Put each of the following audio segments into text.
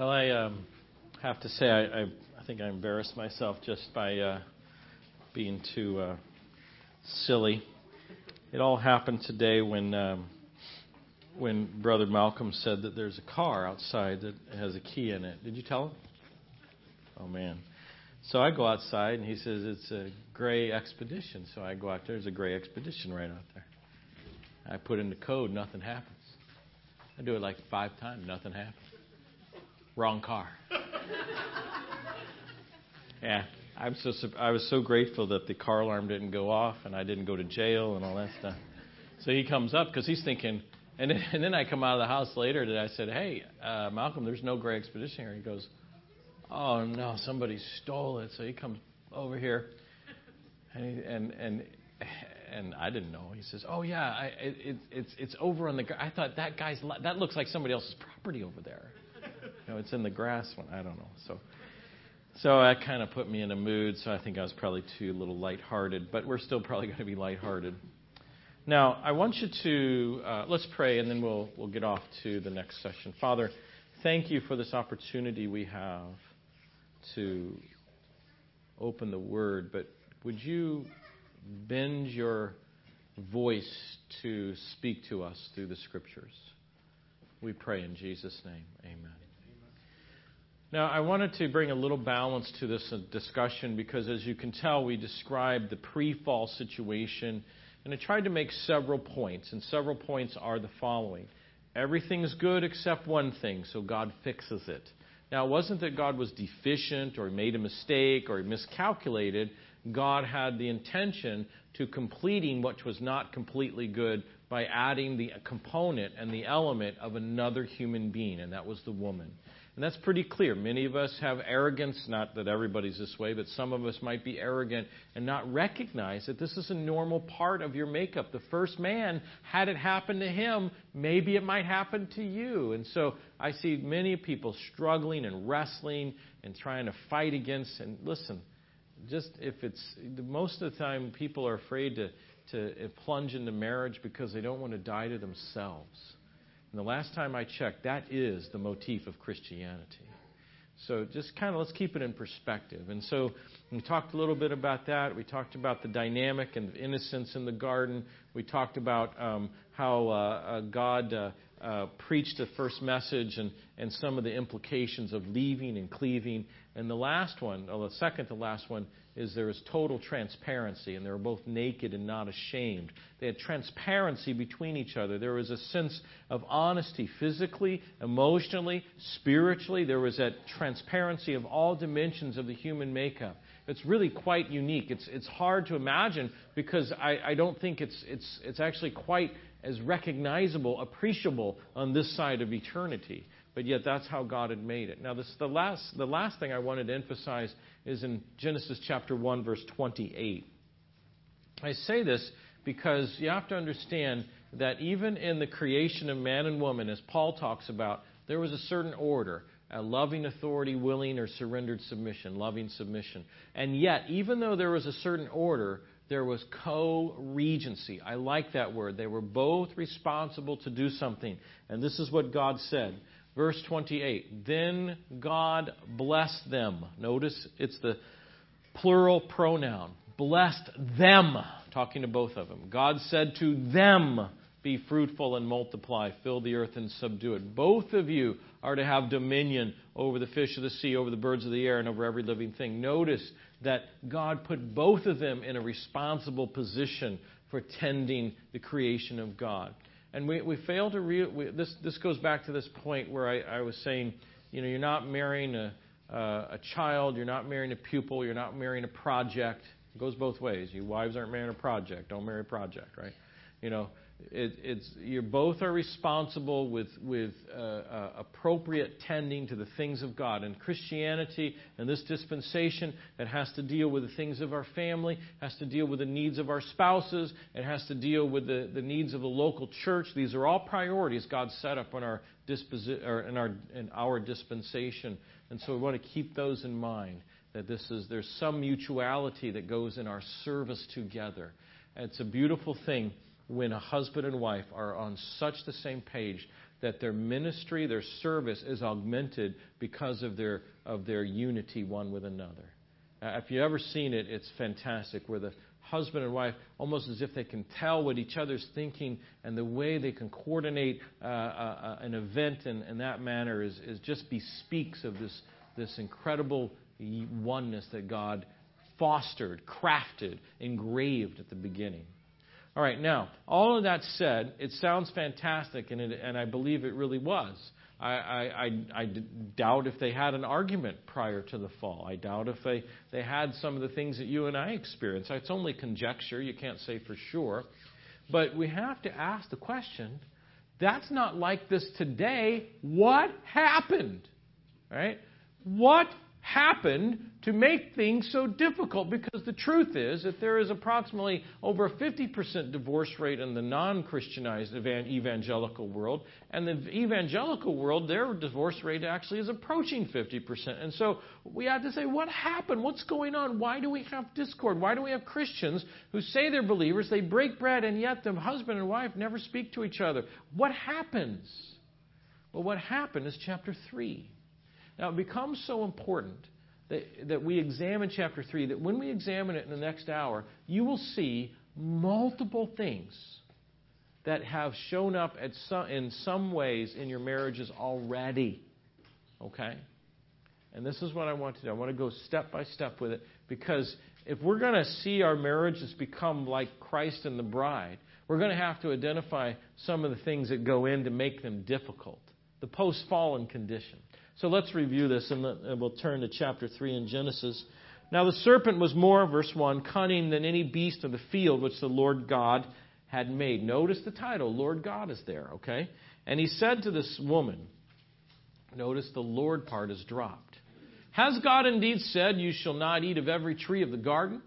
Well, I um, have to say, I, I, I, think I embarrassed myself just by uh, being too uh, silly. It all happened today when um, when Brother Malcolm said that there's a car outside that has a key in it. Did you tell him? Oh man! So I go outside and he says it's a gray expedition. So I go out there. There's a gray expedition right out there. I put in the code. Nothing happens. I do it like five times. Nothing happens. Wrong car. yeah, I'm so I was so grateful that the car alarm didn't go off and I didn't go to jail and all that stuff. So he comes up because he's thinking, and then, and then I come out of the house later that I said, "Hey, uh, Malcolm, there's no gray expedition here." He goes, "Oh no, somebody stole it." So he comes over here, and he, and and and I didn't know. He says, "Oh yeah, I, it, it's it's over on the. I thought that guy's that looks like somebody else's property over there." It's in the grass one. I don't know. So, so that kind of put me in a mood. So I think I was probably too little lighthearted, but we're still probably going to be lighthearted. Now, I want you to uh, let's pray, and then we'll we'll get off to the next session. Father, thank you for this opportunity we have to open the Word. But would you bend your voice to speak to us through the Scriptures? We pray in Jesus' name. Amen. Now, I wanted to bring a little balance to this uh, discussion because, as you can tell, we described the pre fall situation, and I tried to make several points, and several points are the following Everything's good except one thing, so God fixes it. Now, it wasn't that God was deficient or made a mistake or miscalculated. God had the intention to completing what was not completely good by adding the component and the element of another human being, and that was the woman. And that's pretty clear. Many of us have arrogance, not that everybody's this way, but some of us might be arrogant and not recognize that this is a normal part of your makeup. The first man had it happen to him, maybe it might happen to you. And so I see many people struggling and wrestling and trying to fight against. And listen, just if it's most of the time people are afraid to, to uh, plunge into marriage because they don't want to die to themselves. And the last time I checked, that is the motif of Christianity. So just kind of let's keep it in perspective. And so we talked a little bit about that. We talked about the dynamic and innocence in the garden. We talked about um, how uh, uh, God uh, uh, preached the first message and, and some of the implications of leaving and cleaving. And the last one, or the second to last one, is there is total transparency, and they were both naked and not ashamed. They had transparency between each other. There was a sense of honesty physically, emotionally, spiritually. There was that transparency of all dimensions of the human makeup. It's really quite unique. It's, it's hard to imagine because I, I don't think it's, it's, it's actually quite as recognizable, appreciable on this side of eternity. But yet that's how God had made it. Now, this, the, last, the last thing I wanted to emphasize is in Genesis chapter 1, verse 28. I say this because you have to understand that even in the creation of man and woman, as Paul talks about, there was a certain order a loving authority, willing or surrendered submission, loving submission. And yet, even though there was a certain order, there was co regency. I like that word. They were both responsible to do something. And this is what God said. Verse 28 Then God blessed them. Notice it's the plural pronoun. Blessed them, talking to both of them. God said to them, Be fruitful and multiply, fill the earth and subdue it. Both of you are to have dominion over the fish of the sea, over the birds of the air, and over every living thing. Notice that God put both of them in a responsible position for tending the creation of God. And we, we fail to re- we, this. This goes back to this point where I, I was saying, you know, you're not marrying a, uh, a child, you're not marrying a pupil, you're not marrying a project. It goes both ways. You wives aren't marrying a project. Don't marry a project, right? You know, you both are responsible with with uh, uh, appropriate tending to the things of God. And Christianity and this dispensation, it has to deal with the things of our family, has to deal with the needs of our spouses, it has to deal with the, the needs of the local church. These are all priorities God set up in our disposi- or in our in our dispensation, and so we want to keep those in mind. That this is there's some mutuality that goes in our service together. It's a beautiful thing when a husband and wife are on such the same page that their ministry, their service is augmented because of their, of their unity one with another. Uh, if you've ever seen it, it's fantastic where the husband and wife, almost as if they can tell what each other's thinking and the way they can coordinate uh, uh, uh an event in, in that manner is, is just bespeaks of this, this incredible oneness that God fostered, crafted, engraved at the beginning. All right, now, all of that said, it sounds fantastic, and, it, and I believe it really was. I, I, I, I doubt if they had an argument prior to the fall. I doubt if they, they had some of the things that you and I experienced. It's only conjecture, you can't say for sure. But we have to ask the question that's not like this today. What happened? Right? What happened to make things so difficult because the truth is that there is approximately over a 50% divorce rate in the non Christianized evangelical world, and the evangelical world, their divorce rate actually is approaching 50%. And so we have to say, what happened? What's going on? Why do we have discord? Why do we have Christians who say they're believers, they break bread, and yet the husband and wife never speak to each other? What happens? Well, what happened is chapter 3. Now, it becomes so important that, that we examine chapter 3 that when we examine it in the next hour, you will see multiple things that have shown up some, in some ways in your marriages already. Okay? And this is what I want to do. I want to go step by step with it because if we're going to see our marriages become like Christ and the bride, we're going to have to identify some of the things that go in to make them difficult. The post fallen condition. So let's review this and we'll turn to chapter 3 in Genesis. Now the serpent was more, verse 1, cunning than any beast of the field which the Lord God had made. Notice the title, Lord God is there, okay? And he said to this woman, notice the Lord part is dropped. Has God indeed said, You shall not eat of every tree of the garden?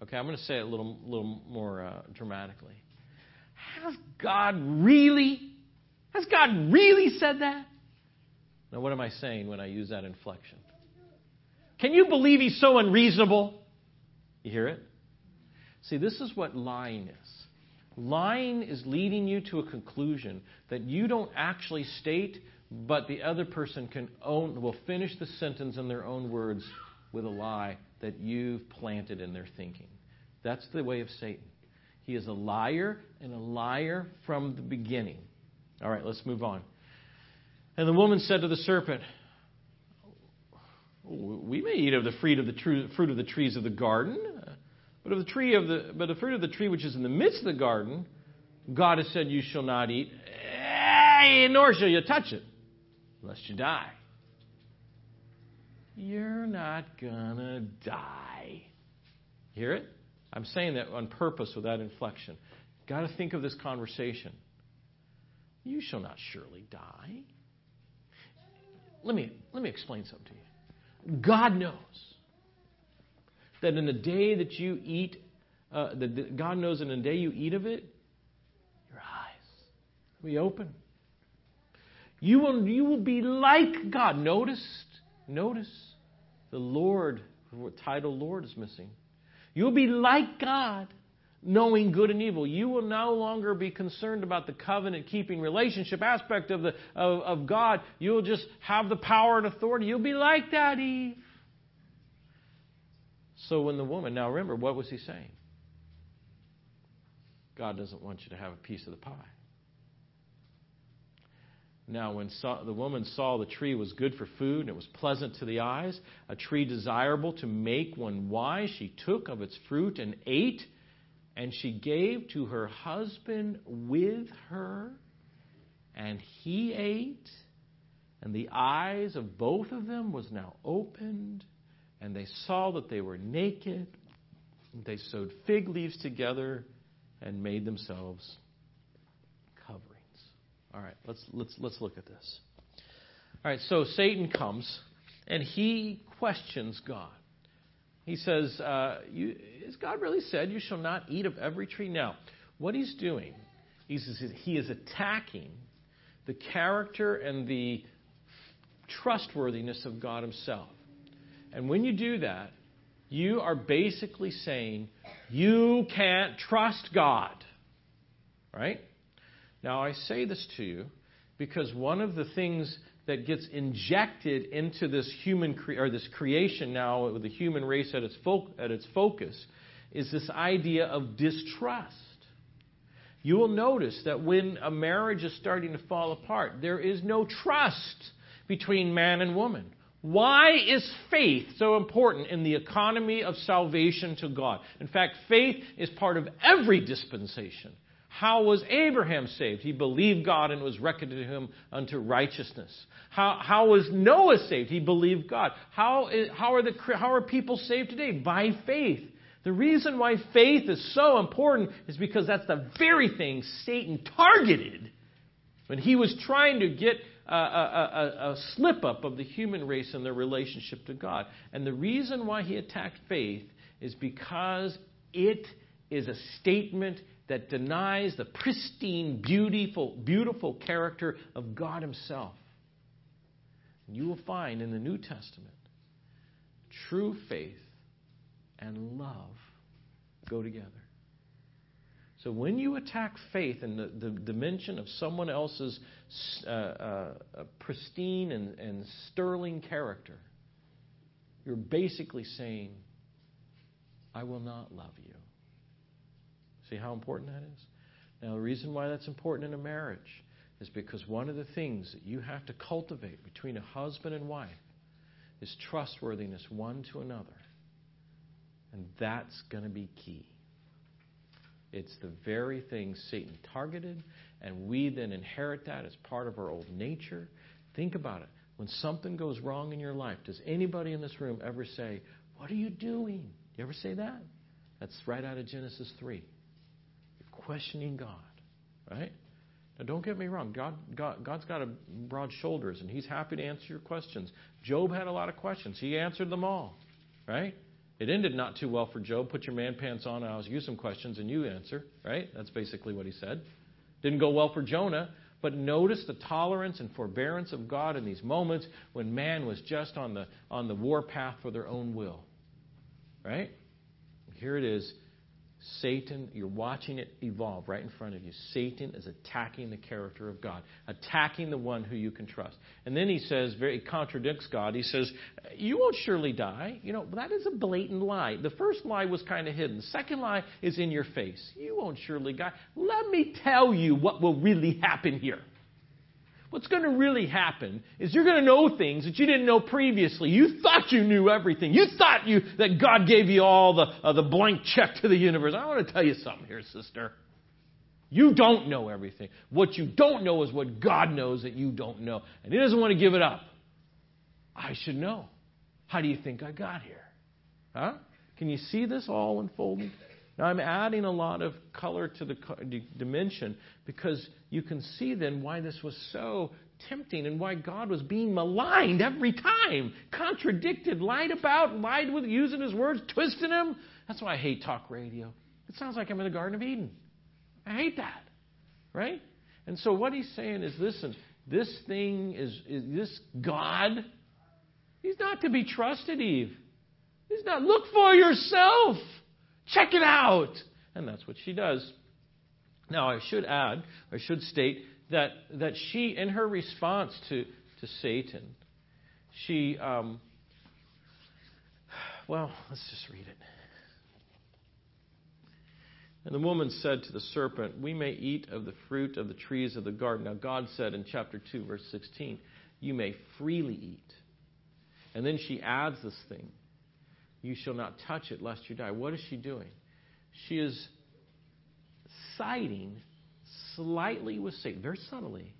Okay, I'm going to say it a little, little more uh, dramatically. Has God really? Has God really said that? Now, what am I saying when I use that inflection? Can you believe he's so unreasonable? You hear it? See, this is what lying is. Lying is leading you to a conclusion that you don't actually state, but the other person can own, will finish the sentence in their own words with a lie that you've planted in their thinking. That's the way of Satan. He is a liar and a liar from the beginning. All right, let's move on. And the woman said to the serpent, We may eat of the fruit of the, fruit of the trees of the garden, but of the tree of the but the fruit of the tree which is in the midst of the garden, God has said, You shall not eat, nor shall you touch it, lest you die. You're not gonna die. Hear it? I'm saying that on purpose with that inflection. Got to think of this conversation. You shall not surely die let me, let me explain something to you. God knows that in the day that you eat, uh, that God knows in the day you eat of it, your eyes will be open. You will, you will be like God. Notice, notice the Lord, the title Lord is missing. You'll be like God knowing good and evil. You will no longer be concerned about the covenant keeping relationship aspect of, the, of, of God. You'll just have the power and authority. You'll be like that, Eve. So when the woman, now remember, what was he saying? God doesn't want you to have a piece of the pie. Now, when saw, the woman saw the tree was good for food and it was pleasant to the eyes, a tree desirable to make one wise, she took of its fruit and ate. And she gave to her husband with her, and he ate. And the eyes of both of them was now opened, and they saw that they were naked. They sewed fig leaves together and made themselves coverings. All right, let's let's let's look at this. All right, so Satan comes and he questions God. He says, uh, you, Has God really said you shall not eat of every tree? Now, what he's doing, he's, he is attacking the character and the trustworthiness of God himself. And when you do that, you are basically saying you can't trust God. right? Now, I say this to you because one of the things that gets injected into this human cre- or this creation now with the human race at its, fo- at its focus is this idea of distrust. You will notice that when a marriage is starting to fall apart, there is no trust between man and woman. Why is faith so important in the economy of salvation to God? In fact, faith is part of every dispensation. How was Abraham saved? He believed God and was reckoned to him unto righteousness. How, how was Noah saved? He believed God. How, are the, how are people saved today? By faith. The reason why faith is so important is because that's the very thing Satan targeted when he was trying to get a, a, a, a slip up of the human race and their relationship to God. And the reason why he attacked faith is because it is a statement that denies the pristine, beautiful, beautiful character of God Himself. You will find in the New Testament true faith and love go together. So when you attack faith in the, the dimension of someone else's uh, uh, pristine and, and sterling character, you're basically saying, I will not love you. See how important that is? Now, the reason why that's important in a marriage is because one of the things that you have to cultivate between a husband and wife is trustworthiness one to another. And that's going to be key. It's the very thing Satan targeted, and we then inherit that as part of our old nature. Think about it. When something goes wrong in your life, does anybody in this room ever say, What are you doing? You ever say that? That's right out of Genesis 3 questioning God, right? Now, don't get me wrong. God, God, God's got a broad shoulders, and He's happy to answer your questions. Job had a lot of questions. He answered them all, right? It ended not too well for Job. Put your man pants on, I'll ask you some questions, and you answer, right? That's basically what he said. Didn't go well for Jonah. But notice the tolerance and forbearance of God in these moments when man was just on the, on the warpath for their own will. Right? Here it is. Satan, you're watching it evolve right in front of you. Satan is attacking the character of God, attacking the one who you can trust. And then he says, very contradicts God. He says, You won't surely die. You know, that is a blatant lie. The first lie was kind of hidden. The second lie is in your face. You won't surely die. Let me tell you what will really happen here what's going to really happen is you're going to know things that you didn't know previously. You thought you knew everything. You thought you that God gave you all the uh, the blank check to the universe. I want to tell you something here, sister. You don't know everything. What you don't know is what God knows that you don't know, and He doesn't want to give it up. I should know. How do you think I got here? Huh? Can you see this all unfolding? Now, I'm adding a lot of color to the dimension because you can see then why this was so tempting and why God was being maligned every time, contradicted, lied about, lied with using his words, twisting them. That's why I hate talk radio. It sounds like I'm in the Garden of Eden. I hate that, right? And so what he's saying is, listen, this thing is, is this God. He's not to be trusted, Eve. He's not. Look for yourself. Check it out. And that's what she does. Now, I should add, I should state that, that she, in her response to, to Satan, she, um, well, let's just read it. And the woman said to the serpent, We may eat of the fruit of the trees of the garden. Now, God said in chapter 2, verse 16, You may freely eat. And then she adds this thing you shall not touch it lest you die. What is she doing? She is siding slightly with Satan, very subtly,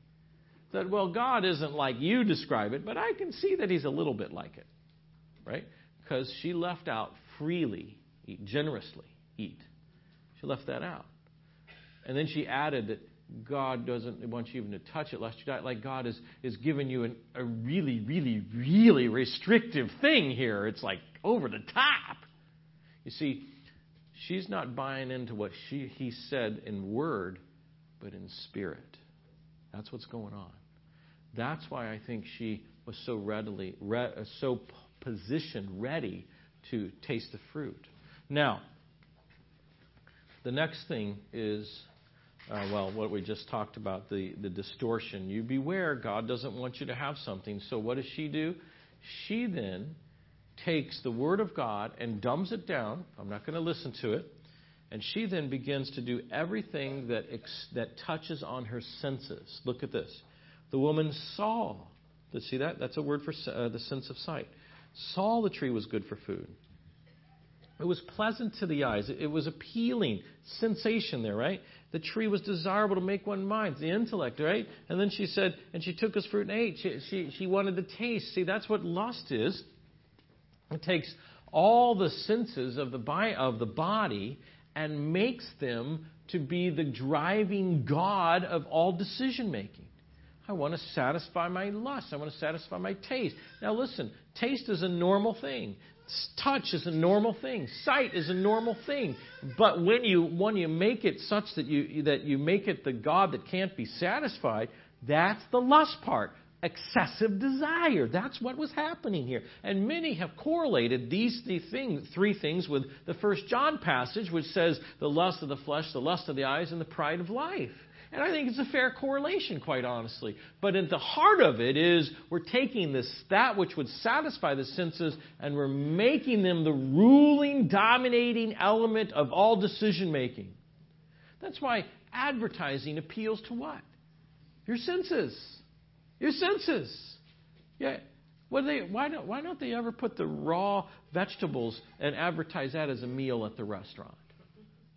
that, well, God isn't like you describe it, but I can see that he's a little bit like it, right? Because she left out freely, eat, generously eat. She left that out. And then she added that God doesn't want you even to touch it lest you die. Like God is, is giving you an, a really, really, really restrictive thing here. It's like over the top. You see, she's not buying into what she, he said in word, but in spirit. That's what's going on. That's why I think she was so readily, re, so positioned, ready to taste the fruit. Now, the next thing is uh, well, what we just talked about, the, the distortion. You beware, God doesn't want you to have something. So what does she do? She then takes the Word of God and dumbs it down. I'm not going to listen to it. And she then begins to do everything that, ex- that touches on her senses. Look at this. The woman saw. Let's see that? That's a word for uh, the sense of sight. Saw the tree was good for food. It was pleasant to the eyes. It was appealing. Sensation there, right? The tree was desirable to make one mind. The intellect, right? And then she said, and she took his fruit and ate. She, she, she wanted the taste. See, that's what lust is. It takes all the senses of the, of the body and makes them to be the driving God of all decision making. I want to satisfy my lust. I want to satisfy my taste. Now, listen, taste is a normal thing. Touch is a normal thing. Sight is a normal thing. But when you when you make it such that you that you make it the God that can't be satisfied, that's the lust part excessive desire. That's what was happening here. And many have correlated these three things, three things with the first John passage, which says the lust of the flesh, the lust of the eyes, and the pride of life. And I think it's a fair correlation, quite honestly. But at the heart of it is we're taking this that which would satisfy the senses and we're making them the ruling, dominating element of all decision making. That's why advertising appeals to what? Your senses. Your senses. Yeah. What they, why, don't, why don't they ever put the raw vegetables and advertise that as a meal at the restaurant?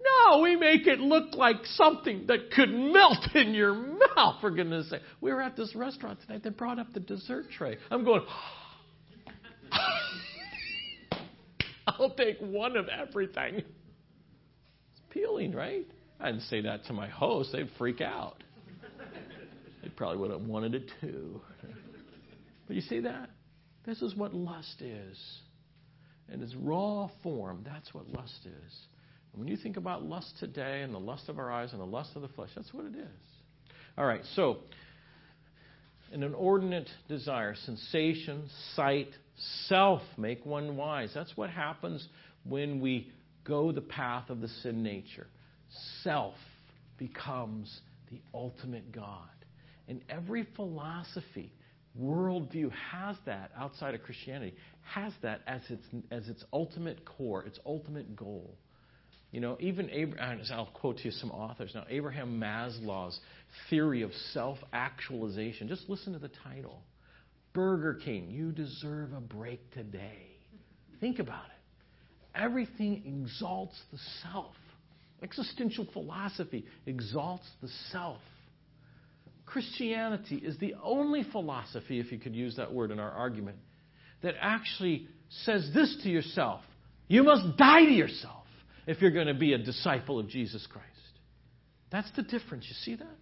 No, we make it look like something that could melt in your mouth, for goodness sake. We were at this restaurant tonight. They brought up the dessert tray. I'm going, I'll take one of everything. It's appealing, right? I didn't say that to my host. They'd freak out. They probably would have wanted it too. But you see that? This is what lust is. In its raw form, that's what lust is. When you think about lust today and the lust of our eyes and the lust of the flesh, that's what it is. All right, so an inordinate desire, sensation, sight, self make one wise. That's what happens when we go the path of the sin nature. Self becomes the ultimate God. And every philosophy, worldview has that outside of Christianity, has that as its, as its ultimate core, its ultimate goal. You know, even Abraham, I'll quote to you some authors now. Abraham Maslow's theory of self actualization. Just listen to the title Burger King, you deserve a break today. Think about it. Everything exalts the self. Existential philosophy exalts the self. Christianity is the only philosophy, if you could use that word in our argument, that actually says this to yourself you must die to yourself if you're going to be a disciple of Jesus Christ. That's the difference. You see that?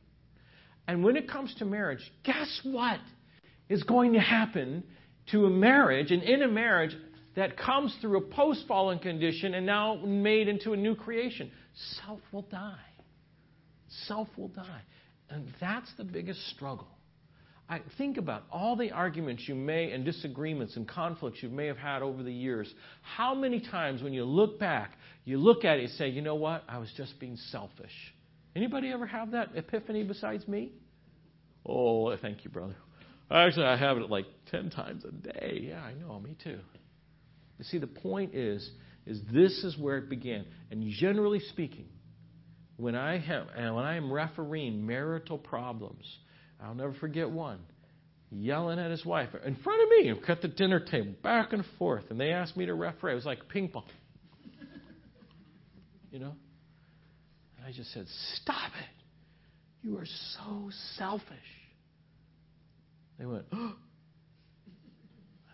And when it comes to marriage, guess what is going to happen to a marriage and in a marriage that comes through a post fallen condition and now made into a new creation? Self will die. Self will die. And that's the biggest struggle. I think about all the arguments you may and disagreements and conflicts you may have had over the years. How many times when you look back, you look at it and say, "You know what? I was just being selfish." Anybody ever have that epiphany besides me? Oh, thank you, brother. Actually, I have it like 10 times a day. Yeah, I know, me too. You see, the point is, is this is where it began. And generally speaking, when I have and when I am refereeing marital problems, I'll never forget one yelling at his wife in front of me at the dinner table, back and forth, and they asked me to referee. It was like ping pong, you know. And I just said, "Stop it! You are so selfish." They went, "Oh."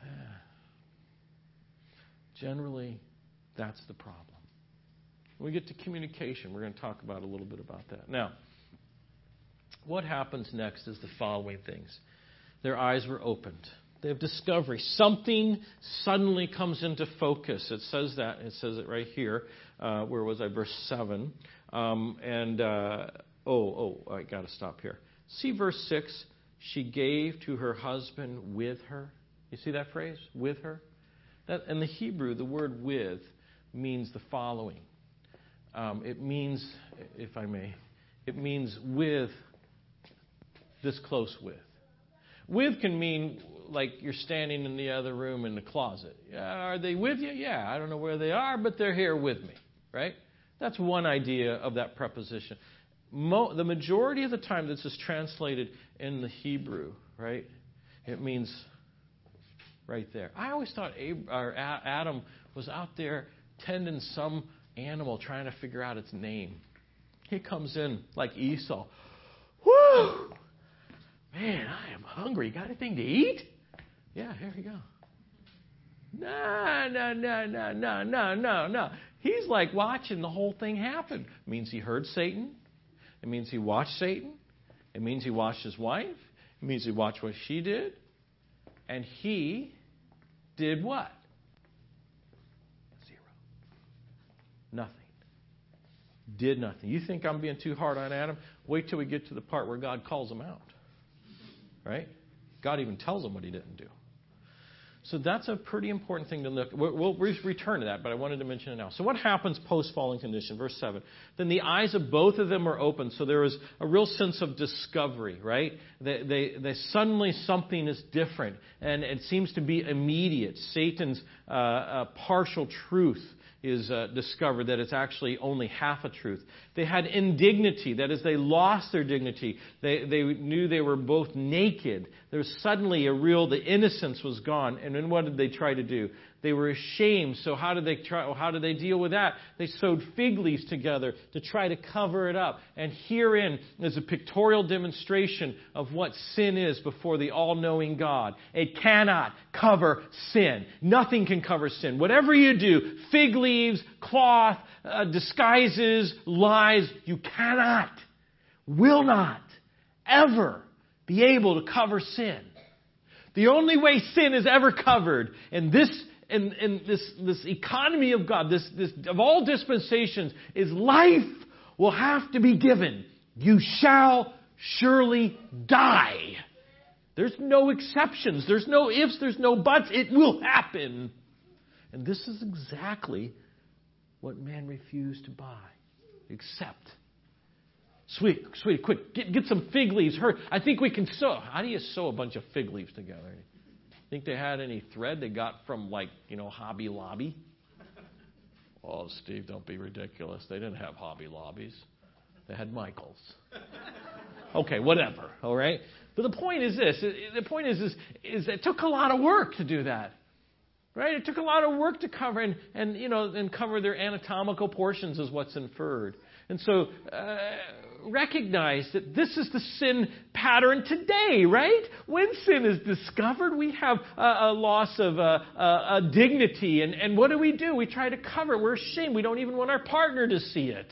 Generally, that's the problem. When we get to communication, we're going to talk about a little bit about that. Now, what happens next is the following things. Their eyes were opened. They have discovery. Something suddenly comes into focus. It says that. It says it right here. Uh, where was I? Verse 7. Um, and, uh, oh, oh, I got to stop here. See verse 6. She gave to her husband with her. You see that phrase? With her? That, in the Hebrew, the word with means the following um, it means, if I may, it means with, this close with. With can mean like you're standing in the other room in the closet. Are they with you? Yeah, I don't know where they are, but they're here with me, right? That's one idea of that preposition. Mo- the majority of the time this is translated in the Hebrew, right? It means right there. I always thought Ab- Adam was out there tending some animal trying to figure out its name. He comes in like Esau. Whoo! Man, I am hungry. Got anything to eat? Yeah, here you go. No, no, no, no, no, no, no, no. He's like watching the whole thing happen. It means he heard Satan. It means he watched Satan. It means he watched his wife. It means he watched what she did. And he did what? Zero. Nothing. Did nothing. You think I'm being too hard on Adam? Wait till we get to the part where God calls him out. Right? God even tells him what he didn't do. So that's a pretty important thing to look. We'll return to that, but I wanted to mention it now. So what happens post falling condition? Verse seven. Then the eyes of both of them are open. So there is a real sense of discovery, right? They, they, they suddenly something is different, and it seems to be immediate. Satan's uh, uh, partial truth is uh, discovered that it's actually only half a truth. They had indignity, that is, they lost their dignity. They, they knew they were both naked. There was suddenly a real, the innocence was gone. And then what did they try to do? They were ashamed. So how did they try, how did they deal with that? They sewed fig leaves together to try to cover it up. And herein is a pictorial demonstration of what sin is before the all-knowing God. It cannot cover sin. Nothing can cover sin. Whatever you do, fig leaves, cloth, uh, disguises, lies, you cannot, will not, ever be able to cover sin. The only way sin is ever covered in this in, in this, this economy of God, this, this, of all dispensations, is life will have to be given. You shall surely die. There's no exceptions. There's no ifs. There's no buts. It will happen. And this is exactly what man refused to buy, accept. Sweet, sweet, quick, get, get some fig leaves. Hurry. I think we can sew. How do you sew a bunch of fig leaves together? Think they had any thread they got from like, you know, Hobby Lobby? Oh, Steve, don't be ridiculous. They didn't have Hobby Lobbies. They had Michaels. Okay, whatever. All right. But the point is this: the point is, is, is it took a lot of work to do that. Right? It took a lot of work to cover and, and you know and cover their anatomical portions is what's inferred. And so uh, recognize that this is the sin pattern today, right? When sin is discovered, we have a, a loss of uh, a, a dignity. And, and what do we do? We try to cover it. We're ashamed. We don't even want our partner to see it.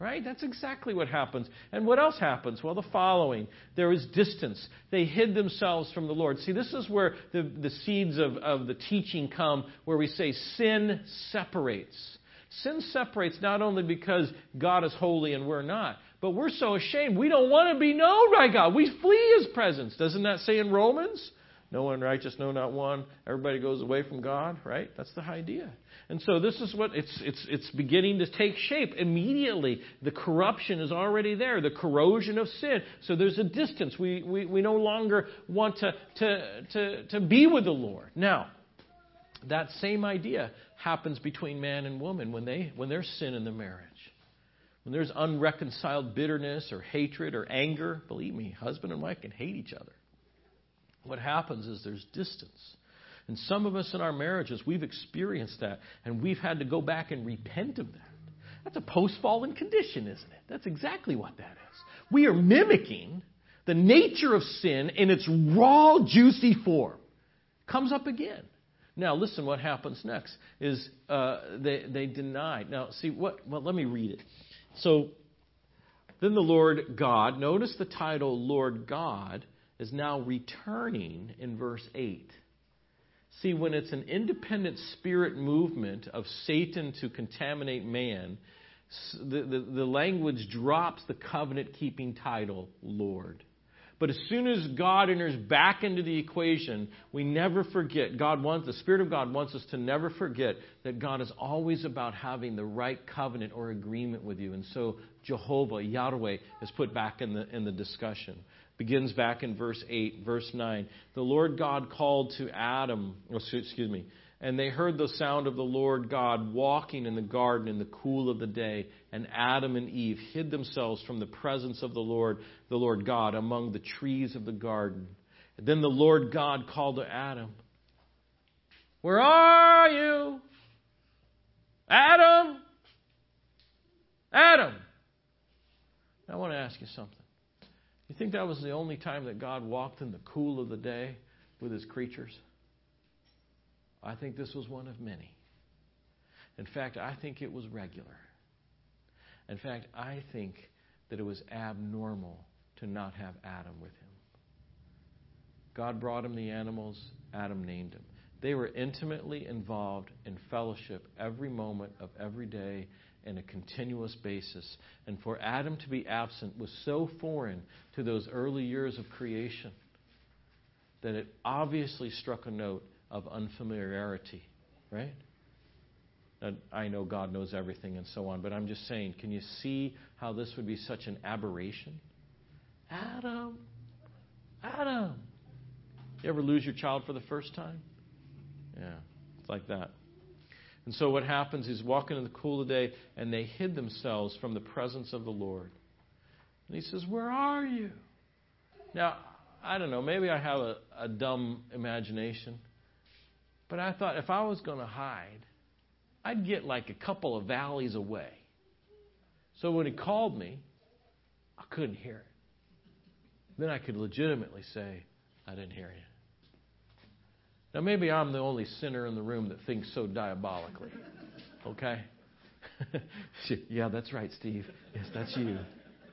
Right? That's exactly what happens. And what else happens? Well, the following. There is distance. They hid themselves from the Lord. See, this is where the, the seeds of, of the teaching come, where we say sin separates. Sin separates not only because God is holy and we're not, but we're so ashamed we don't want to be known by God. We flee His presence. Doesn't that say in Romans? No one righteous, no, not one. Everybody goes away from God, right? That's the idea. And so this is what it's, it's, it's beginning to take shape immediately. The corruption is already there, the corrosion of sin. So there's a distance. We, we, we no longer want to, to, to, to be with the Lord. Now, that same idea happens between man and woman when, they, when there's sin in the marriage. When there's unreconciled bitterness or hatred or anger, believe me, husband and wife can hate each other. What happens is there's distance. And some of us in our marriages, we've experienced that, and we've had to go back and repent of that. That's a post fallen condition, isn't it? That's exactly what that is. We are mimicking the nature of sin in its raw, juicy form. Comes up again. Now, listen, what happens next is uh, they, they denied. Now, see, what, well, let me read it. So, then the Lord God, notice the title Lord God, is now returning in verse 8. See, when it's an independent spirit movement of Satan to contaminate man, the, the, the language drops the covenant keeping title, Lord. But as soon as God enters back into the equation, we never forget. God wants, the Spirit of God wants us to never forget that God is always about having the right covenant or agreement with you. And so Jehovah, Yahweh, is put back in the, in the discussion. Begins back in verse 8, verse 9. The Lord God called to Adam, oh, excuse me, and they heard the sound of the Lord God walking in the garden in the cool of the day. And Adam and Eve hid themselves from the presence of the Lord, the Lord God, among the trees of the garden. And then the Lord God called to Adam, Where are you? Adam? Adam. I want to ask you something. You think that was the only time that God walked in the cool of the day with his creatures? I think this was one of many. In fact, I think it was regular. In fact, I think that it was abnormal to not have Adam with him. God brought him the animals, Adam named them. They were intimately involved in fellowship every moment of every day in a continuous basis. And for Adam to be absent was so foreign to those early years of creation that it obviously struck a note of unfamiliarity, right? I know God knows everything and so on, but I'm just saying, can you see how this would be such an aberration? Adam, Adam. You ever lose your child for the first time? Yeah, it's like that. And so what happens is walking in the cool of the day, and they hid themselves from the presence of the Lord. And he says, Where are you? Now, I don't know, maybe I have a, a dumb imagination. But I thought if I was going to hide, I'd get like a couple of valleys away. So when he called me, I couldn't hear it. Then I could legitimately say, I didn't hear you. Now, maybe I'm the only sinner in the room that thinks so diabolically. Okay? yeah, that's right, Steve. Yes, that's you.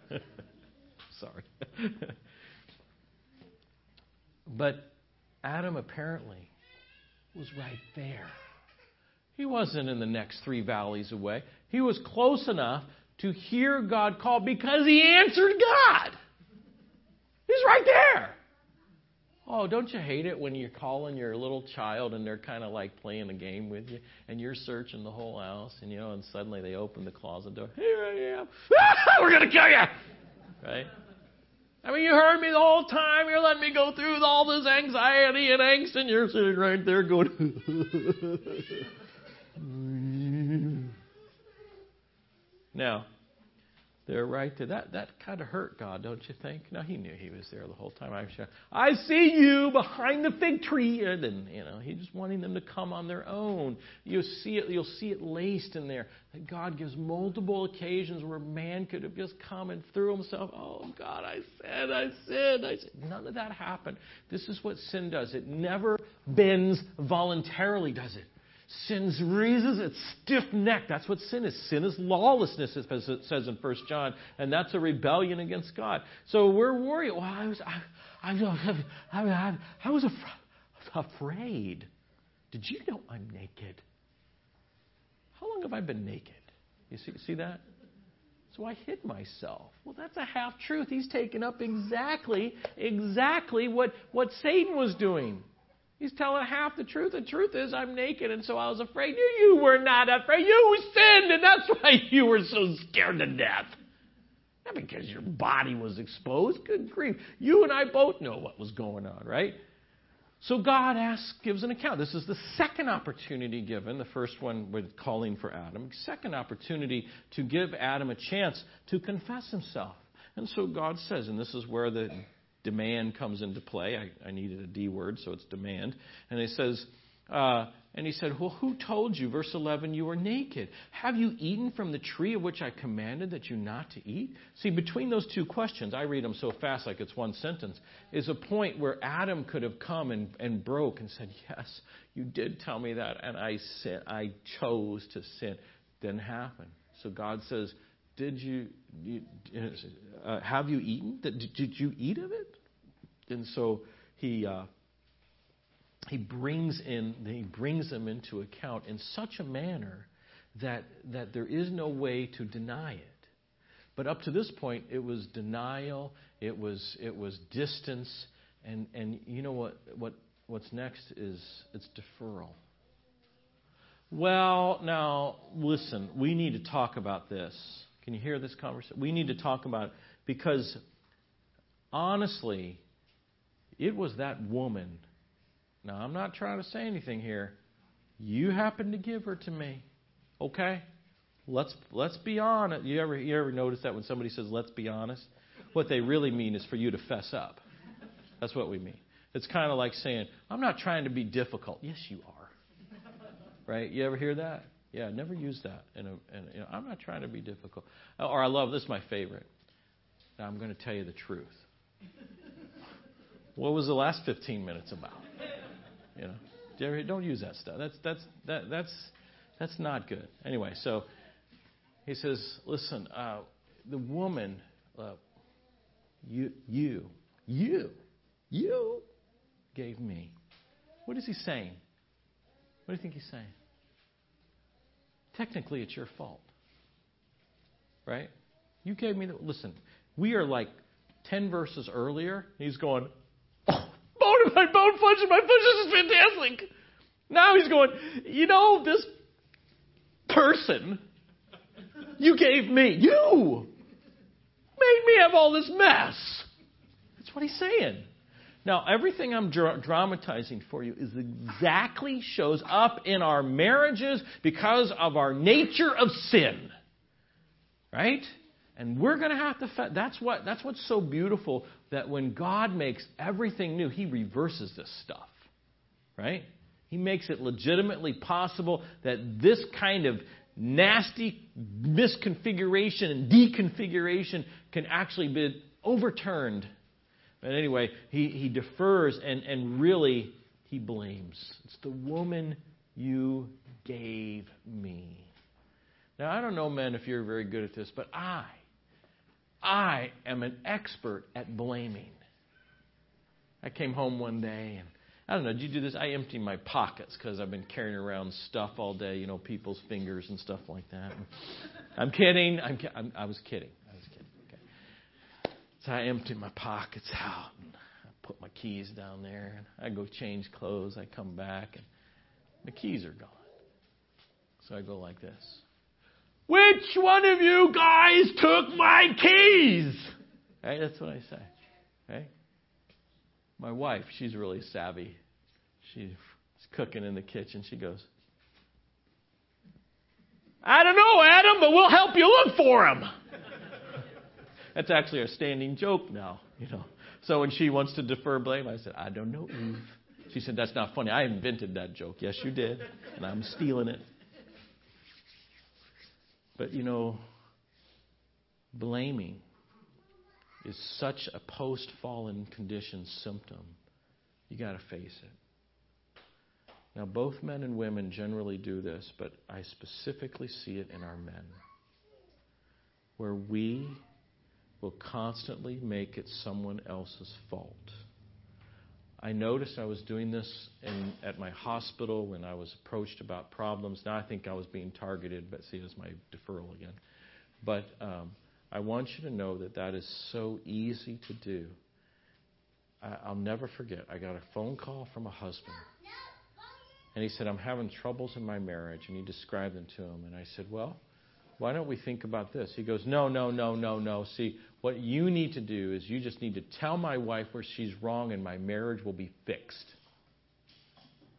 Sorry. but Adam apparently was right there. He wasn't in the next three valleys away. He was close enough to hear God call because he answered God. He's right there. Oh, don't you hate it when you're calling your little child and they're kind of like playing a game with you and you're searching the whole house and you know and suddenly they open the closet door. Here I am. we're going to kill you. Right? I mean, you heard me the whole time. You're letting me go through all this anxiety and angst, and you're sitting right there going. now, they're right to that. That kind of hurt God, don't you think? No, he knew he was there the whole time. I, sure, I see you behind the fig tree, and then you know he's just wanting them to come on their own. You'll see it. You'll see it laced in there. That God gives multiple occasions where man could have just come and threw himself. Oh God, I said, I said, I said. None of that happened. This is what sin does. It never bends voluntarily, does it? Sin's reasons, it's stiff necked. That's what sin is. Sin is lawlessness, as it says in 1 John, and that's a rebellion against God. So we're worried. Well, I was, I, I, I, I was afraid. Did you know I'm naked? How long have I been naked? You see, see that? So I hid myself. Well, that's a half truth. He's taken up exactly, exactly what, what Satan was doing. He's telling half the truth. The truth is, I'm naked, and so I was afraid. You, you were not afraid. You sinned, and that's why you were so scared to death. Not because your body was exposed. Good grief. You and I both know what was going on, right? So God asks, gives an account. This is the second opportunity given. The first one with calling for Adam. Second opportunity to give Adam a chance to confess himself. And so God says, and this is where the demand comes into play. I, I needed a D word, so it's demand. And he says, uh, and he said, Well, who told you, verse 11, you were naked? Have you eaten from the tree of which I commanded that you not to eat? See, between those two questions, I read them so fast like it's one sentence, is a point where Adam could have come and, and broke and said, Yes, you did tell me that, and I, sin, I chose to sin. Didn't happen. So God says, did you, you uh, have you eaten? Did, did you eat of it? And so he uh, he brings in he brings them into account in such a manner that that there is no way to deny it. But up to this point, it was denial, it was, it was distance, and, and you know what, what, what's next is it's deferral. Well, now, listen, we need to talk about this. Can you hear this conversation? We need to talk about it because honestly, it was that woman. Now, I'm not trying to say anything here. You happened to give her to me. Okay? Let's let's be honest. You ever you ever notice that when somebody says let's be honest? What they really mean is for you to fess up. That's what we mean. It's kind of like saying, I'm not trying to be difficult. Yes, you are. Right? You ever hear that? Yeah, never use that. In a, in, you know, I'm not trying to be difficult. Or I love this. Is my favorite. Now I'm going to tell you the truth. What was the last 15 minutes about? You know, don't use that stuff. That's that's that that's that's not good. Anyway, so he says, "Listen, uh, the woman, uh, you you you you gave me." What is he saying? What do you think he's saying? Technically, it's your fault, right? You gave me the. Listen, we are like ten verses earlier. He's going, oh, bone in my bone, flesh in my flesh. This is fantastic. Now he's going, you know, this person you gave me, you made me have all this mess. That's what he's saying. Now, everything I'm dra- dramatizing for you is exactly shows up in our marriages because of our nature of sin. Right? And we're going to have to. Fa- that's what. That's what's so beautiful. That when God makes everything new, He reverses this stuff, right? He makes it legitimately possible that this kind of nasty misconfiguration and deconfiguration can actually be overturned. But anyway, he, he defers and, and really he blames. It's the woman you gave me. Now, I don't know, men, if you're very good at this, but I I am an expert at blaming. I came home one day and I don't know, did you do this? I emptied my pockets because I've been carrying around stuff all day, you know, people's fingers and stuff like that. I'm kidding. I'm, I'm. I was kidding. So I empty my pockets out and I put my keys down there and I go change clothes. I come back and the keys are gone. So I go like this. Which one of you guys took my keys? Right? That's what I say. Okay? My wife, she's really savvy. She's cooking in the kitchen. She goes, I don't know, Adam, but we'll help you look for them. That's actually a standing joke now, you know. So when she wants to defer blame, I said, I don't know, Eve. She said, That's not funny. I invented that joke. Yes, you did. And I'm stealing it. But you know, blaming is such a post fallen condition symptom. You got to face it. Now, both men and women generally do this, but I specifically see it in our men, where we will constantly make it someone else's fault. I noticed I was doing this in, at my hospital when I was approached about problems. Now I think I was being targeted, but see, it's my deferral again. But um, I want you to know that that is so easy to do. I, I'll never forget. I got a phone call from a husband. And he said, I'm having troubles in my marriage. And he described them to him. And I said, Well, why don't we think about this? He goes, No, no, no, no, no. See, what you need to do is you just need to tell my wife where she's wrong and my marriage will be fixed.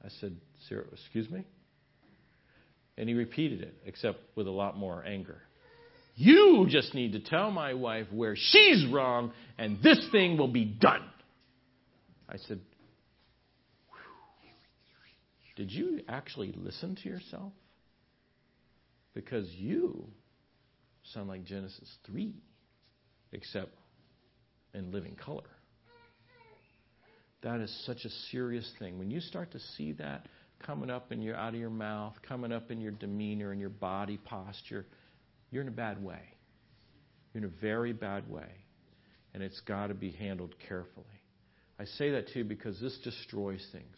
I said, Excuse me? And he repeated it, except with a lot more anger. You just need to tell my wife where she's wrong and this thing will be done. I said, Did you actually listen to yourself? Because you sound like Genesis 3, except in living color. That is such a serious thing. When you start to see that coming up in your out of your mouth, coming up in your demeanor and your body posture, you're in a bad way. You're in a very bad way. And it's got to be handled carefully. I say that too because this destroys things.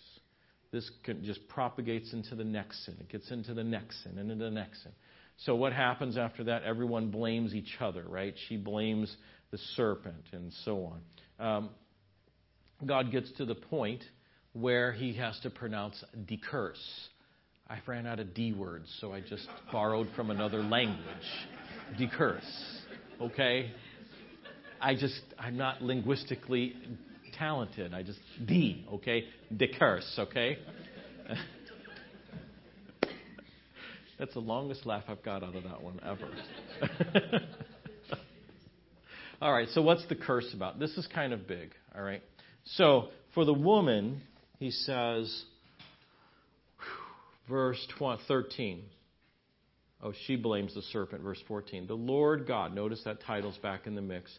This just propagates into the next sin. It gets into the next sin and into the next sin. So what happens after that? Everyone blames each other, right? She blames the serpent and so on. Um, God gets to the point where he has to pronounce the curse. I ran out of D words, so I just borrowed from another language. The curse. Okay? I just, I'm not linguistically talented. I just, D, okay? The curse, okay? That's the longest laugh I've got out of that one ever. all right, so what's the curse about? This is kind of big, all right? So for the woman, he says, verse 13. Oh, she blames the serpent, verse 14. The Lord God, notice that title's back in the mix,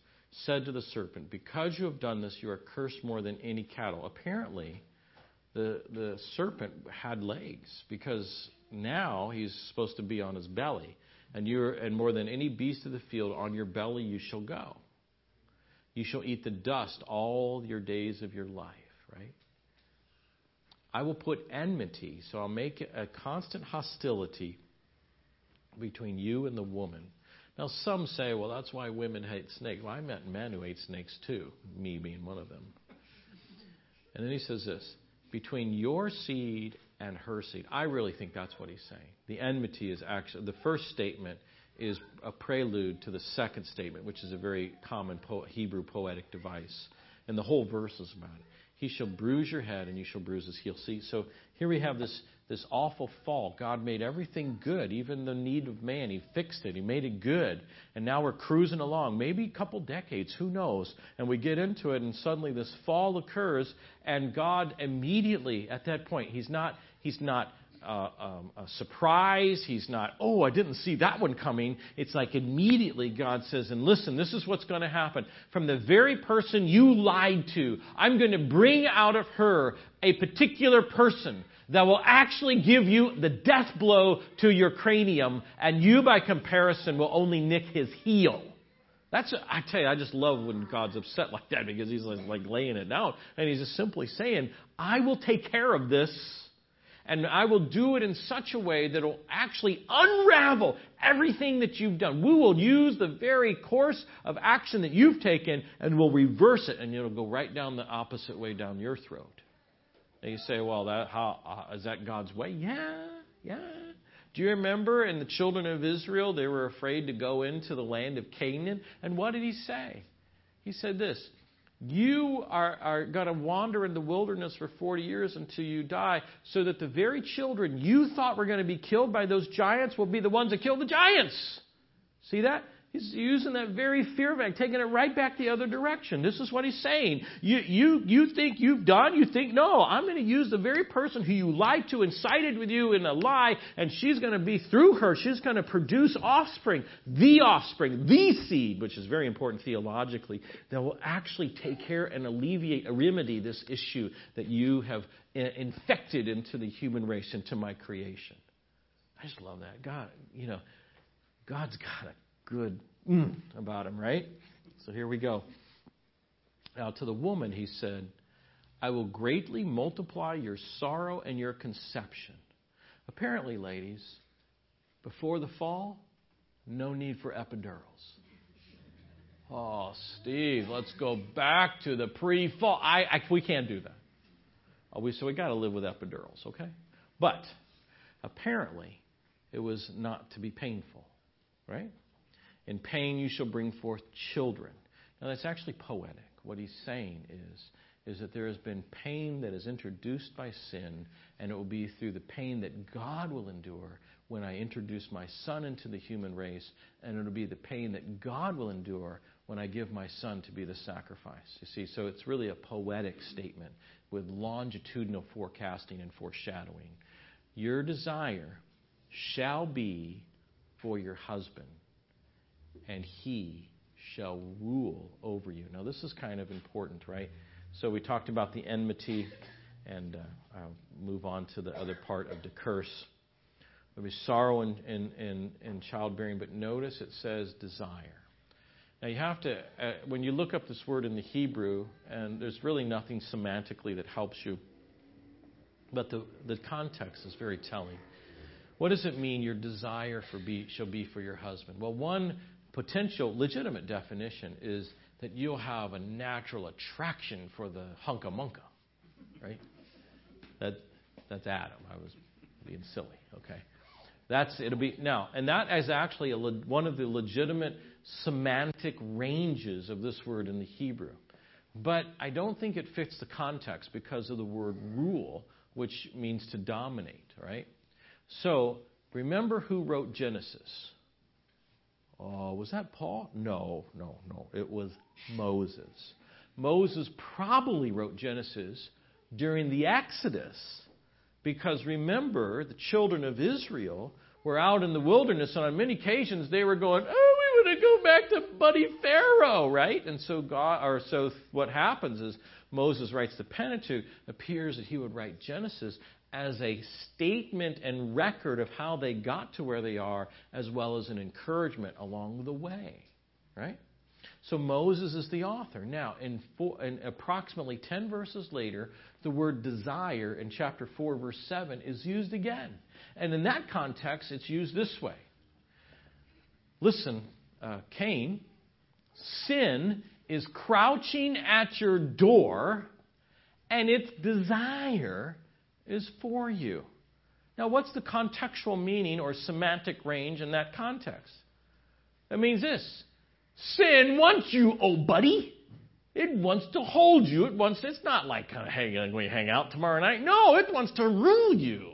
said to the serpent, Because you have done this, you are cursed more than any cattle. Apparently, the, the serpent had legs because now he's supposed to be on his belly. And, you're, and more than any beast of the field, on your belly you shall go. You shall eat the dust all your days of your life, right? I will put enmity, so I'll make a constant hostility between you and the woman. Now, some say, well, that's why women hate snakes. Well, I met men who hate snakes too, me being one of them. And then he says this between your seed and her seed. I really think that's what he's saying. The enmity is actually, the first statement is a prelude to the second statement, which is a very common po- Hebrew poetic device. And the whole verse is about it. He shall bruise your head and you shall bruise his heel. See, so here we have this, this awful fall. God made everything good, even the need of man. He fixed it, He made it good. And now we're cruising along, maybe a couple decades, who knows? And we get into it, and suddenly this fall occurs, and God immediately, at that point, He's not, he's not uh, um, a surprise. He's not, oh, I didn't see that one coming. It's like immediately God says, and listen, this is what's going to happen. From the very person you lied to, I'm going to bring out of her a particular person that will actually give you the death blow to your cranium, and you, by comparison, will only nick his heel. That's I tell you, I just love when God's upset like that because He's like, like laying it down, and He's just simply saying, "I will take care of this." And I will do it in such a way that will actually unravel everything that you've done. We will use the very course of action that you've taken and we'll reverse it, and it'll go right down the opposite way down your throat. And you say, well, that, how, uh, is that God's way? Yeah, yeah. Do you remember in the children of Israel, they were afraid to go into the land of Canaan? And what did he say? He said this you are, are going to wander in the wilderness for 40 years until you die, so that the very children you thought were going to be killed by those giants will be the ones that kill the giants. See that? He's using that very fear back, taking it right back the other direction. This is what he's saying. You, you, you think you've done, you think, no, I'm going to use the very person who you lied to, incited with you in a lie, and she's going to be through her, she's going to produce offspring, the offspring, the seed, which is very important theologically, that will actually take care and alleviate, remedy this issue that you have uh, infected into the human race, into my creation. I just love that. God, you know, God's got a good mm, about him, right? So here we go. Now, to the woman, he said, I will greatly multiply your sorrow and your conception. Apparently, ladies, before the fall, no need for epidurals. Oh, Steve, let's go back to the pre-fall. I, I we can't do that. Oh, we, so we got to live with epidurals, okay? But apparently, it was not to be painful, right? In pain you shall bring forth children. Now that's actually poetic. What he's saying is, is that there has been pain that is introduced by sin, and it will be through the pain that God will endure when I introduce my son into the human race, and it'll be the pain that God will endure when I give my son to be the sacrifice. You see, so it's really a poetic statement with longitudinal forecasting and foreshadowing. Your desire shall be for your husband and he shall rule over you. Now, this is kind of important, right? So, we talked about the enmity, and uh, I'll move on to the other part of the curse. There'll be sorrow in, in, in childbearing, but notice it says desire. Now, you have to, uh, when you look up this word in the Hebrew, and there's really nothing semantically that helps you, but the, the context is very telling. What does it mean your desire for be, shall be for your husband? Well, one potential legitimate definition is that you'll have a natural attraction for the hunka munka, right? That, that's Adam. I was being silly, okay? That's it'll be now, and that is actually a, one of the legitimate semantic ranges of this word in the Hebrew. But I don't think it fits the context because of the word rule, which means to dominate, right? So remember who wrote Genesis? Oh, was that Paul? No, no, no. It was Moses. Moses probably wrote Genesis during the Exodus because remember, the children of Israel were out in the wilderness, and on many occasions they were going, "Oh, we want to go back to Buddy Pharaoh," right? And so God, or so what happens is Moses writes the Pentateuch. Appears that he would write Genesis as a statement and record of how they got to where they are, as well as an encouragement along the way, right? So Moses is the author. Now, in, four, in, approximately 10 verses later, the word desire in chapter 4, verse 7 is used again. And in that context, it's used this way Listen, uh, Cain, sin is crouching at your door, and its desire is for you. Now, what's the contextual meaning or semantic range in that context? That means this Sin wants you, oh buddy. It wants to hold you. It wants. It's not like kind of hang, we hang out tomorrow night. No, it wants to rule you.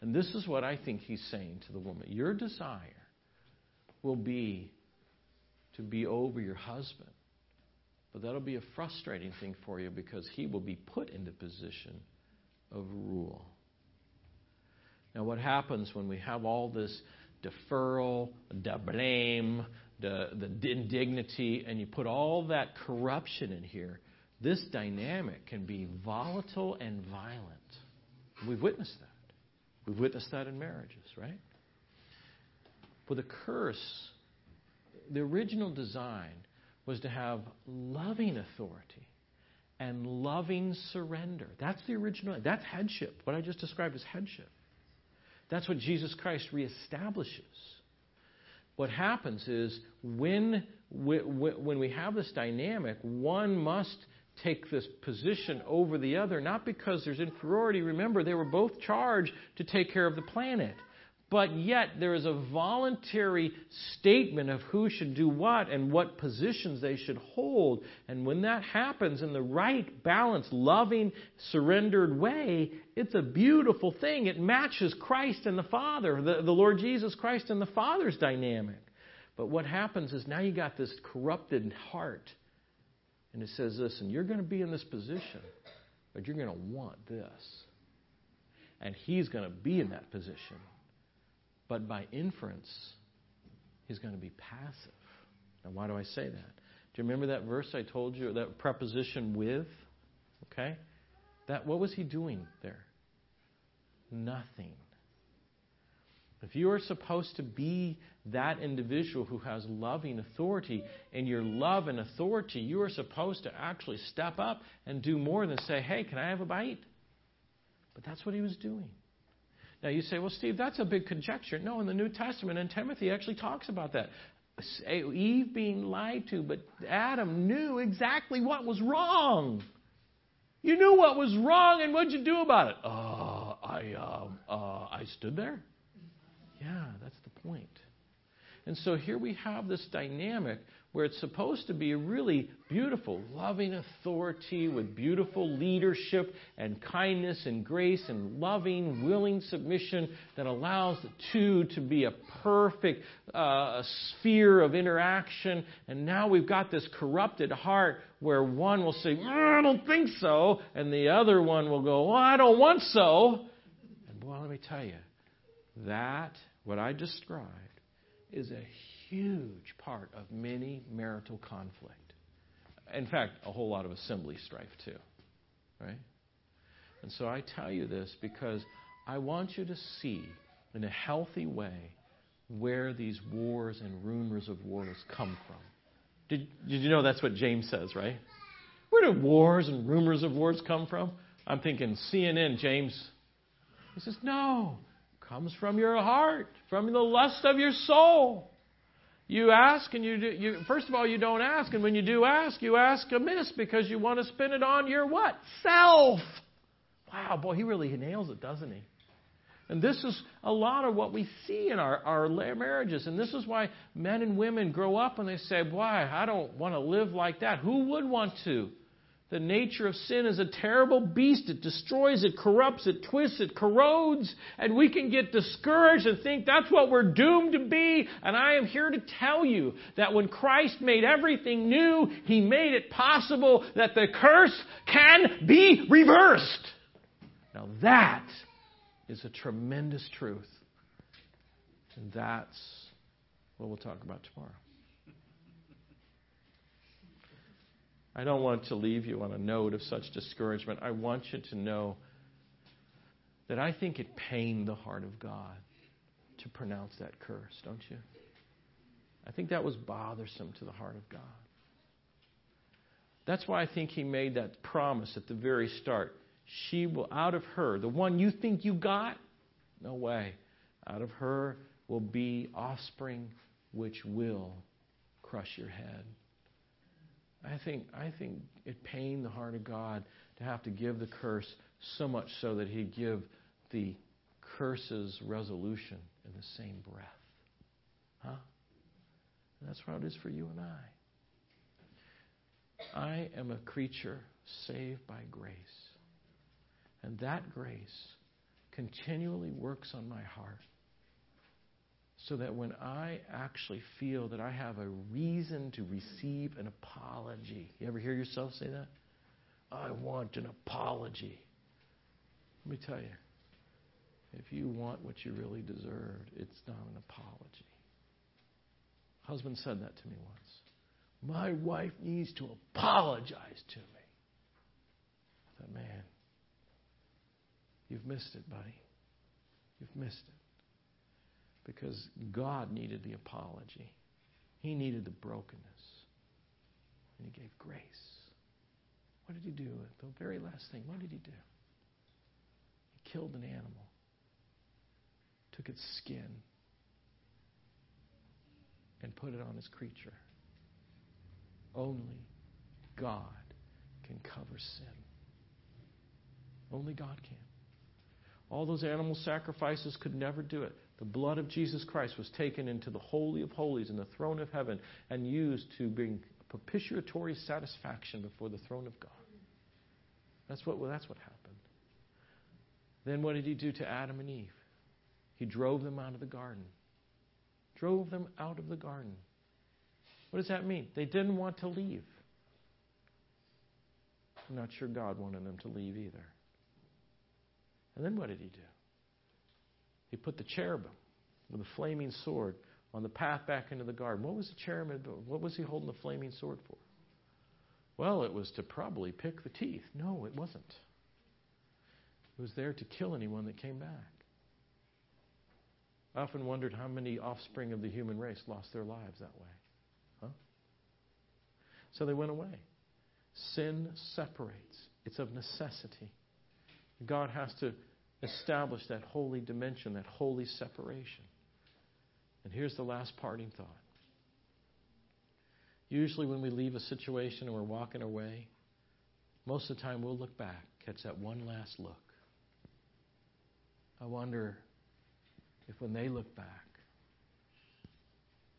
And this is what I think he's saying to the woman. Your desire will be to be over your husband. But that'll be a frustrating thing for you because he will be put into position of rule. Now, what happens when we have all this deferral, the blame, the, the indignity, and you put all that corruption in here, this dynamic can be volatile and violent. We've witnessed that. We've witnessed that in marriages, right? For the curse, the original design was to have loving authority and loving surrender. That's the original. That's headship. What I just described as headship. That's what Jesus Christ reestablishes what happens is when, when we have this dynamic, one must take this position over the other, not because there's inferiority. Remember, they were both charged to take care of the planet. But yet, there is a voluntary statement of who should do what and what positions they should hold. And when that happens in the right, balanced, loving, surrendered way, it's a beautiful thing. It matches Christ and the Father, the, the Lord Jesus Christ and the Father's dynamic. But what happens is now you got this corrupted heart. And it says, listen, you're going to be in this position, but you're going to want this. And he's going to be in that position. But by inference, he's going to be passive. Now, why do I say that? Do you remember that verse I told you, that preposition with? Okay? That what was he doing there? Nothing. If you are supposed to be that individual who has loving authority, in your love and authority, you are supposed to actually step up and do more than say, Hey, can I have a bite? But that's what he was doing. Now you say, well, Steve, that's a big conjecture. No, in the New Testament, and Timothy actually talks about that. Eve being lied to, but Adam knew exactly what was wrong. You knew what was wrong, and what'd you do about it? Uh, I, uh, uh, I stood there. Yeah, that's the point. And so here we have this dynamic where it's supposed to be a really beautiful, loving authority with beautiful leadership and kindness and grace and loving, willing submission that allows the two to be a perfect uh, sphere of interaction. And now we've got this corrupted heart where one will say, mm, I don't think so, and the other one will go, well, I don't want so. And boy, let me tell you, that, what I described, is a huge part of many marital conflict. In fact, a whole lot of assembly strife, too. Right? And so I tell you this because I want you to see in a healthy way where these wars and rumors of wars come from. Did, did you know that's what James says, right? Where do wars and rumors of wars come from? I'm thinking CNN, James. He says, no, comes from your heart, from the lust of your soul. You ask and you do, you, first of all, you don't ask. And when you do ask, you ask amiss because you want to spend it on your what? Self. Wow, boy, he really nails it, doesn't he? And this is a lot of what we see in our, our marriages. And this is why men and women grow up and they say, Why, I don't want to live like that. Who would want to? The nature of sin is a terrible beast. It destroys, it corrupts, it twists, it corrodes, and we can get discouraged and think that's what we're doomed to be. And I am here to tell you that when Christ made everything new, He made it possible that the curse can be reversed. Now that is a tremendous truth. And that's what we'll talk about tomorrow. I don't want to leave you on a note of such discouragement. I want you to know that I think it pained the heart of God to pronounce that curse, don't you? I think that was bothersome to the heart of God. That's why I think he made that promise at the very start. She will, out of her, the one you think you got, no way. Out of her will be offspring which will crush your head. I think, I think it pained the heart of God to have to give the curse so much so that He'd give the curse's resolution in the same breath. Huh? And that's how it is for you and I. I am a creature saved by grace. And that grace continually works on my heart so that when I actually feel that I have a reason to receive an apology, you ever hear yourself say that? I want an apology. Let me tell you, if you want what you really deserved, it's not an apology. Husband said that to me once. My wife needs to apologize to me. I thought, man, you've missed it, buddy. You've missed it because God needed the apology. He needed the brokenness. And He gave grace. What did He do? The very last thing, what did He do? He killed an animal, took its skin, and put it on His creature. Only God can cover sin. Only God can. All those animal sacrifices could never do it. The blood of Jesus Christ was taken into the Holy of Holies in the throne of heaven and used to bring propitiatory satisfaction before the throne of God. That's what, well, that's what happened. Then what did he do to Adam and Eve? He drove them out of the garden. Drove them out of the garden. What does that mean? They didn't want to leave. I'm not sure God wanted them to leave either. And then what did he do? He put the cherubim with a flaming sword on the path back into the garden. What was the cherubim? What was he holding the flaming sword for? Well, it was to probably pick the teeth. No, it wasn't. It was there to kill anyone that came back. I often wondered how many offspring of the human race lost their lives that way. Huh? So they went away. Sin separates, it's of necessity. God has to establish that holy dimension, that holy separation. And here's the last parting thought. Usually, when we leave a situation and we're walking away, most of the time we'll look back, catch that one last look. I wonder if when they look back,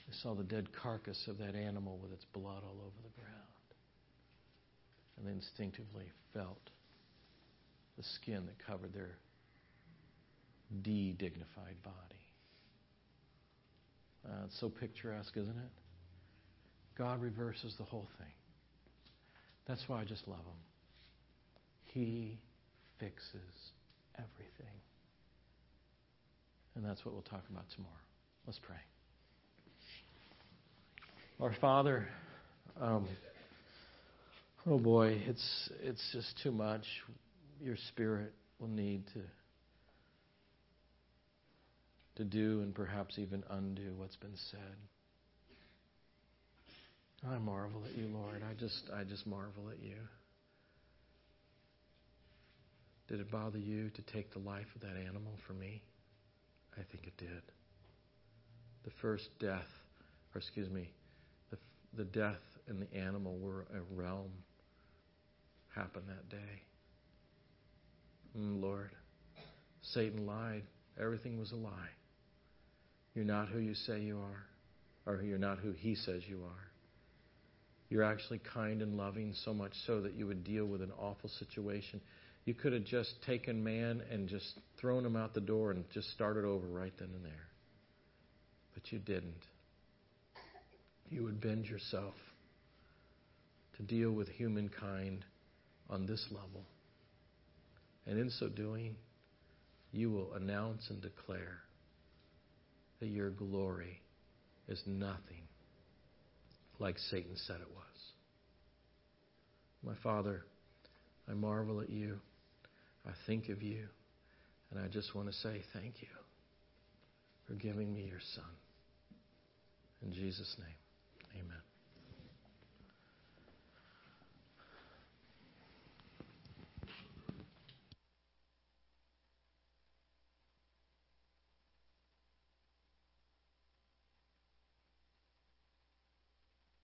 they saw the dead carcass of that animal with its blood all over the ground, and they instinctively felt the skin that covered their de dignified body. Uh, it's so picturesque, isn't it? God reverses the whole thing. That's why I just love Him. He fixes everything. And that's what we'll talk about tomorrow. Let's pray. Our Father, um, oh boy, it's it's just too much. Your Spirit will need to to do and perhaps even undo what's been said. I marvel at you, Lord. I just I just marvel at you. Did it bother you to take the life of that animal for me? I think it did. The first death, or excuse me, the, the death and the animal were a realm happened that day. Mm, Lord, Satan lied. Everything was a lie. You're not who you say you are, or you're not who he says you are. You're actually kind and loving, so much so that you would deal with an awful situation. You could have just taken man and just thrown him out the door and just started over right then and there. But you didn't. You would bend yourself to deal with humankind on this level. And in so doing, you will announce and declare that your glory is nothing like Satan said it was. My Father, I marvel at you. I think of you. And I just want to say thank you for giving me your Son. In Jesus' name, amen.